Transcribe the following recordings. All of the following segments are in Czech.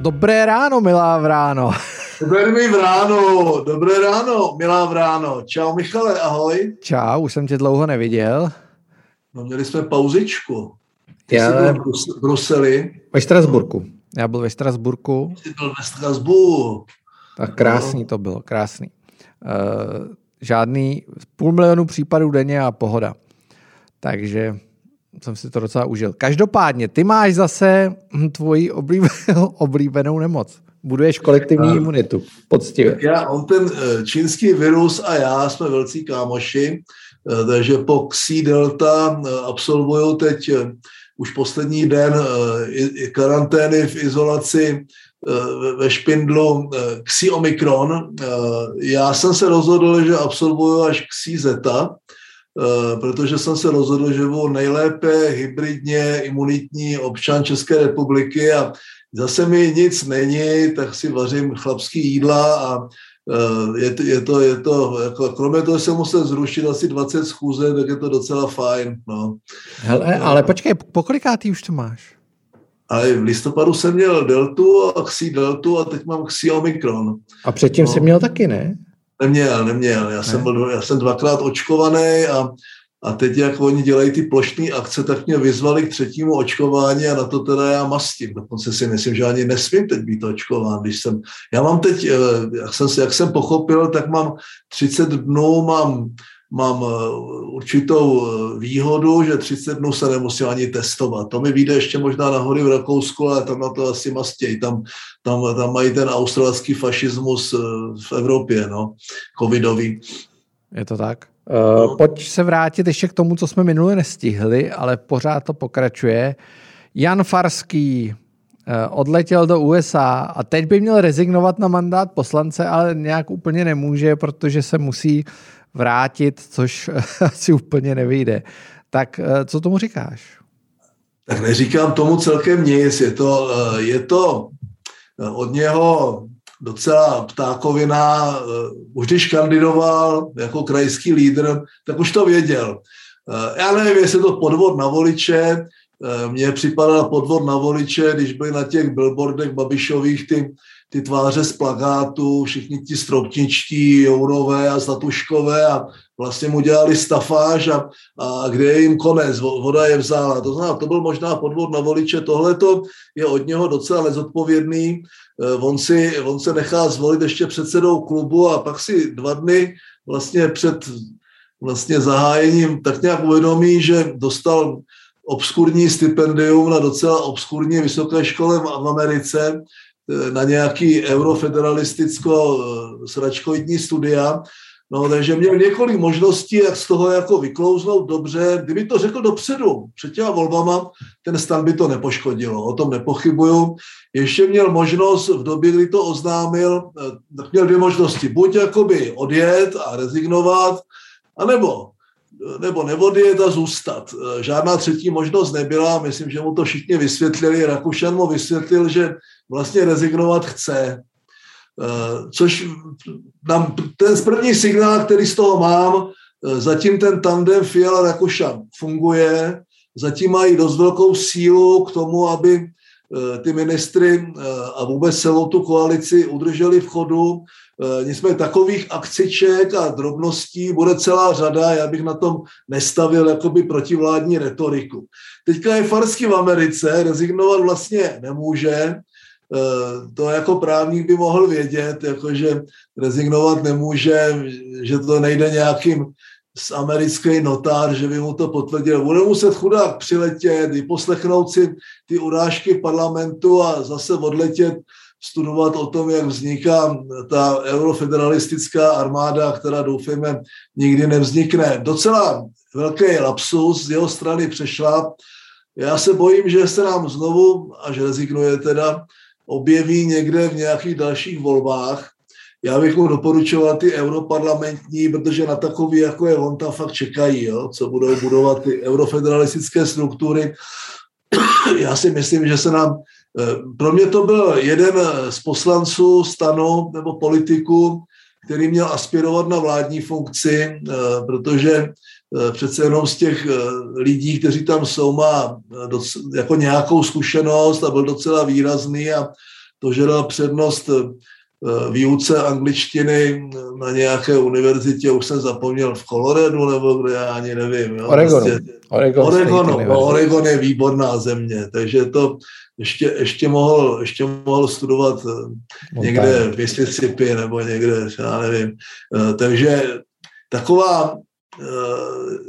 Dobré ráno, milá Vráno. Dobré mi Vráno, dobré ráno, milá Vráno. Čau Michale, ahoj. Čau, už jsem tě dlouho neviděl. No měli jsme pauzičku. Ty Já... jsi byl v Bruseli. Ve Štrasburku. Já byl ve Štrasburku. Jsi byl ve Štrasburku. Tak krásný to bylo, krásný. Uh, žádný půl milionu případů denně a pohoda. Takže jsem si to docela užil. Každopádně, ty máš zase tvoji oblíbenou, nemoc. Buduješ kolektivní a, imunitu. Poctivě. Já, on ten eh, čínský virus a já jsme velcí kámoši, eh, takže po Xi Delta eh, absolvuju teď už poslední den karantény v izolaci ve Špindlu Xi Omikron. Já jsem se rozhodl, že absolvuju až Xi Zeta, protože jsem se rozhodl, že budu nejlépe hybridně imunitní občan České republiky a zase mi nic není, tak si vařím chlapský jídla a eh, je to, je to, je to jako, kromě toho, že jsem musel zrušit asi 20 schůze, tak je to docela fajn. No. Hele, ale počkej, po kolikátý už to máš? Ale v listopadu jsem měl deltu a xi deltu a teď mám xi omikron. A předtím no. jsem měl taky, ne? Neměl, neměl. Já, ne. jsem, byl, já jsem dvakrát očkovaný a, a teď, jak oni dělají ty plošné akce, tak mě vyzvali k třetímu očkování a na to teda já mastím. Dokonce si myslím, že ani nesmím teď být očkován. Když jsem, já mám teď, eh, jak jsem, jak jsem pochopil, tak mám 30 dnů, mám mám eh, určitou eh, výhodu, že 30 dnů se nemusím ani testovat. To mi vyjde ještě možná nahory v Rakousku, ale tam na to asi mastěj. Tam, tam, tam mají ten australský fašismus eh, v Evropě, no, covidový. Je to tak? Uh, pojď se vrátit ještě k tomu, co jsme minule nestihli, ale pořád to pokračuje. Jan Farský odletěl do USA a teď by měl rezignovat na mandát poslance, ale nějak úplně nemůže, protože se musí vrátit, což asi úplně nevyjde. Tak eh, co tomu říkáš? Tak neříkám tomu celkem nic. Je to, eh, je to eh, od něho docela ptákovina. Už když kandidoval jako krajský lídr, tak už to věděl. Já nevím, jestli to podvod na voliče. Mně připadal podvod na voliče, když byly na těch billboardech Babišových ty ty tváře z plakátu, všichni ti stropničtí, Jourové a Zlatuškové a vlastně mu dělali stafáž a, a kde je jim konec, voda je vzála. To znamená, to byl možná podvod na voliče, tohle je od něho docela nezodpovědný. Eh, on, si, on se nechá zvolit ještě předsedou klubu a pak si dva dny vlastně před vlastně zahájením tak nějak uvědomí, že dostal obskurní stipendium na docela obskurní vysoké škole v Americe, na nějaký eurofederalisticko-sračkoidní eh, studia, No, takže měl několik možností, jak z toho jako vyklouznout dobře. Kdyby to řekl dopředu, před těma volbama, ten stan by to nepoškodilo, o tom nepochybuju. Ještě měl možnost v době, kdy to oznámil, eh, tak měl dvě možnosti. Buď jakoby odjet a rezignovat, anebo nebo neodjet a zůstat. Žádná třetí možnost nebyla, myslím, že mu to všichni vysvětlili. Rakušan mu vysvětlil, že vlastně rezignovat chce. Eh, což nám, ten první signál, který z toho mám, eh, zatím ten tandem Fiala Rakušan funguje, zatím mají dost velkou sílu k tomu, aby eh, ty ministry a vůbec celou tu koalici udrželi v chodu. Nicméně takových akciček a drobností bude celá řada, já bych na tom nestavil jakoby protivládní retoriku. Teďka je Farsky v Americe, rezignovat vlastně nemůže, Eh, to jako právník by mohl vědět, jakože rezignovat nemůže, že to nejde nějakým americký notár, že by mu to potvrdil. Bude muset chudák přiletět, vyposlechnout si ty urážky parlamentu a zase odletět studovat o tom, jak vzniká ta eurofederalistická armáda, která doufejme nikdy nevznikne. Docela velký lapsus z jeho strany přešla. Já se bojím, že se nám znovu, až rezignuje teda, objeví někde v nějakých dalších volbách. Já bych mu doporučoval ty europarlamentní, protože na takový, jako je on, tam fakt čekají, jo, co budou budovat ty eurofederalistické struktury. Já si myslím, že se nám, eh, pro mě to byl jeden z poslanců stanu nebo politiku, který měl aspirovat na vládní funkci, eh, protože Eh, přece jenom z těch lidí, kteří tam jsou, má eh, jako nějakou zkušenost a byl docela výrazný a to, že dal přednost výuce angličtiny na nějaké univerzitě, už jsem zapomněl v Coloradu, nebo kde, já ani nevím. Jo, Oregonu. Prostě, Oregon, Oregon, no, Oregon je výborná země, takže to ještě, ještě, mohl, ještě mohl studovat Montana. někde v Mississippi nebo někde, já nevím. Takže taková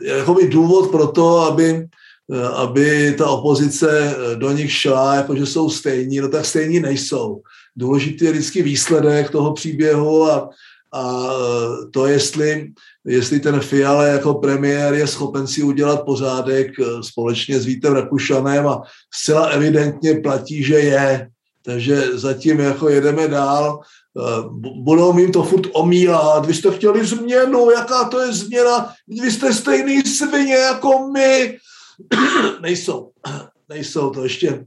jakoby důvod pro to, aby Eh, aby ta opozice eh, do nich šla, jako že jsou stejní, no tak stejní nejsou. Důležitý je vždycky výsledek toho příběhu a, a eh, to, jestli, jestli ten Fiale jako premiér je schopen si udělat pořádek společně s Vítem Rakušanem a zcela evidentně platí, že je. Takže zatím jako jedeme dál, budou jim to furt omílat, vy jste chtěli změnu, jaká to je změna, vy jste stejný svině jako my, nejsou. Nejsou to ještě.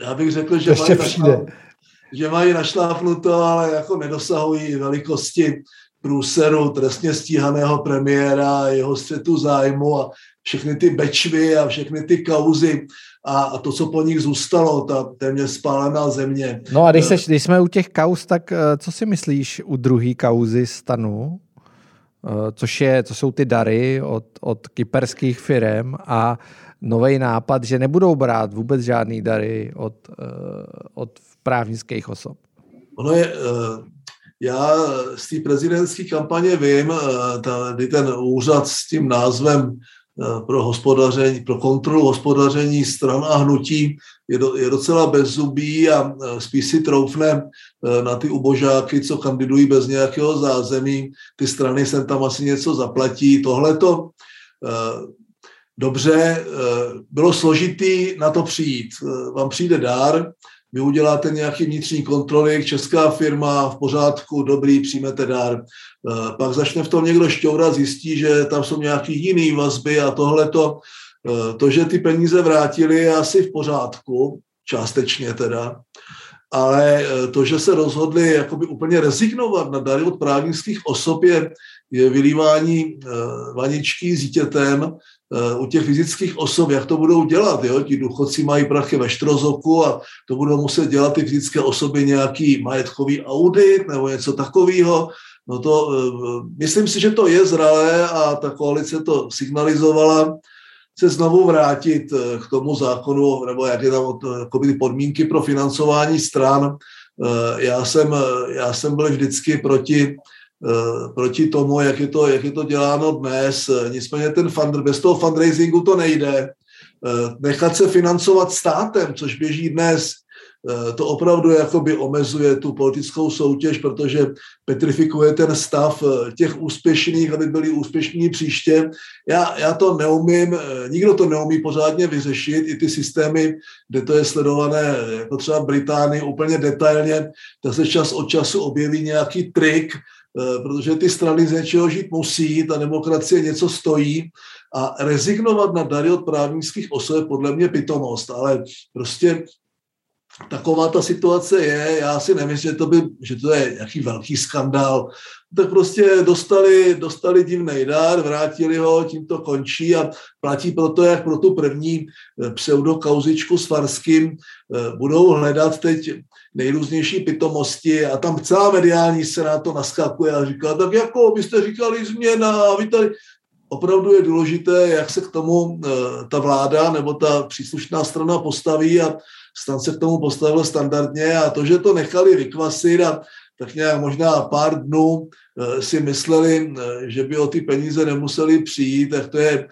Já bych řekl, že ještě mají, přijde. že mají našlápnuto, ale jako nedosahují velikosti průseru trestně stíhaného premiéra, jeho střetu zájmu a všechny ty bečvy a všechny ty kauzy a, a to, co po nich zůstalo, ta téměř spálená země. No a když, seš, když jsme u těch kauz, tak eh, co si myslíš u druhé kauzy stanu? Eh, což, je, co jsou ty dary od, od kyperských firm a nový nápad, že nebudou brát vůbec žádný dary od, eh, od právnických osob. Ono je, eh, já z té prezidentské kampaně vím, tady ten úřad s tím názvem pro hospodaření, pro kontrolu hospodaření stran a hnutí je, do, je docela bezzubý a spíš si troufne na ty ubožáky, co kandidují bez nějakého zázemí. Ty strany sem tam asi něco zaplatí. Tohle to dobře, bylo složitý na to přijít. Vám přijde dár, vy uděláte nějaký vnitřní kontroly, česká firma, v pořádku, dobrý, přijmete dár. Pak začne v tom někdo šťourat, zjistí, že tam jsou nějaký jiný vazby a tohleto. To, že ty peníze vrátili, je asi v pořádku, částečně teda, ale to, že se rozhodli jakoby úplně rezignovat na dary od právnických osob, je, je vylívání vaničky s dítětem, u těch fyzických osob, jak to budou dělat. Jo? Ti důchodci mají prachy ve štrozoku a to budou muset dělat ty fyzické osoby nějaký majetkový audit nebo něco takového. No to, eh, myslím si, že to je zralé a ta koalice to signalizovala, se znovu vrátit eh, k tomu zákonu, nebo jak je tam jako ty podmínky pro financování stran. Eh, já jsem, já jsem byl vždycky proti Eh, proti tomu, jak je to, jak je to děláno dnes. Nicméně ten fund, bez toho fundraisingu to nejde. Eh, nechat se financovat státem, což běží dnes, eh, to opravdu jakoby omezuje tu politickou soutěž, protože petrifikuje ten stav těch úspěšných, aby byli úspěšní příště. Já, já to neumím, nikdo to neumí pořádně vyřešit, i ty systémy, kde to je sledované, jako třeba Británii úplně detailně, tak se čas od času objeví nějaký trik, Eh, protože ty strany z něčeho žít musí, ta demokracie něco stojí a rezignovat na dary od právnických osob je podle mě pitomost, ale prostě taková ta situace je, já si nemyslím, že to, by, že to je nějaký velký skandál. Tak prostě dostali, dostali divný dár, vrátili ho, tím to končí a platí proto, jak pro tu první eh, pseudokauzičku s Farským eh, budou hledat teď nejrůznější pitomosti a tam celá mediální se na to naskakuje a říká, tak jako byste říkali změna a vy tady... Opravdu je důležité, jak se k tomu eh, ta vláda nebo ta příslušná strana postaví a stan se k tomu postavil standardně a to, že to nechali vykvasit a tak nějak možná pár dnů eh, si mysleli, eh, že by o ty peníze nemuseli přijít, tak to je,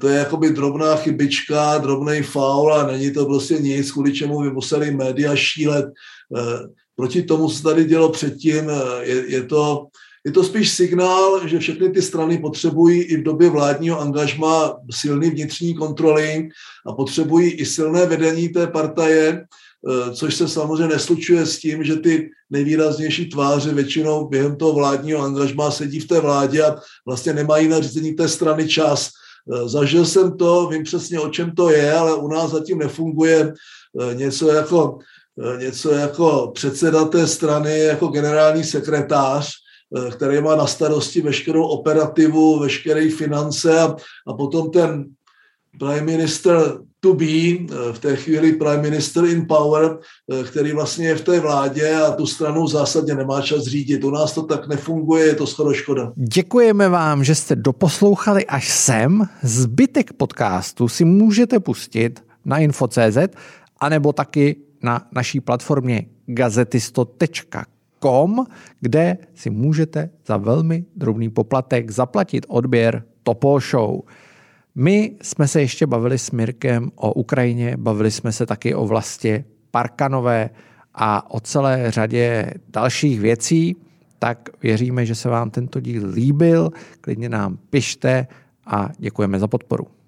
to je jakoby drobná chybička, drobný faul a není to prostě nic, kvůli čemu by museli média šílet. Proti tomu, co tady dělo předtím, je, je to je to spíš signál, že všechny ty strany potřebují i v době vládního angažma silný vnitřní kontroly a potřebují i silné vedení té partaje, eh, což se samozřejmě neslučuje s tím, že ty nejvýraznější tváře většinou během toho vládního angažma sedí v té vládě a vlastně nemají na řízení té strany čas. Eh, zažil jsem to, vím přesně, o čem to je, ale u nás zatím nefunguje eh, něco jako, něco jako předseda té strany, jako generální sekretář, který má na starosti veškerou operativu, veškeré finance a, a potom ten prime minister to be, eh, v té chvíli prime minister in power, eh, který vlastně je v té vládě a tu stranu zásadně nemá čas řídit. U nás to tak nefunguje, je to skoro škoda. Děkujeme vám, že jste doposlouchali až sem. Zbytek podcastu si můžete pustit na info.cz anebo taky na naší platformě gazetisto.com, kde si můžete za velmi drobný poplatek zaplatit odběr Topol Show. My jsme se ještě bavili s Mirkem o Ukrajině, bavili jsme se taky o vlastně Parkanové a o celé řadě dalších věcí, tak věříme, že se vám tento díl líbil. Klidně nám pište a děkujeme za podporu.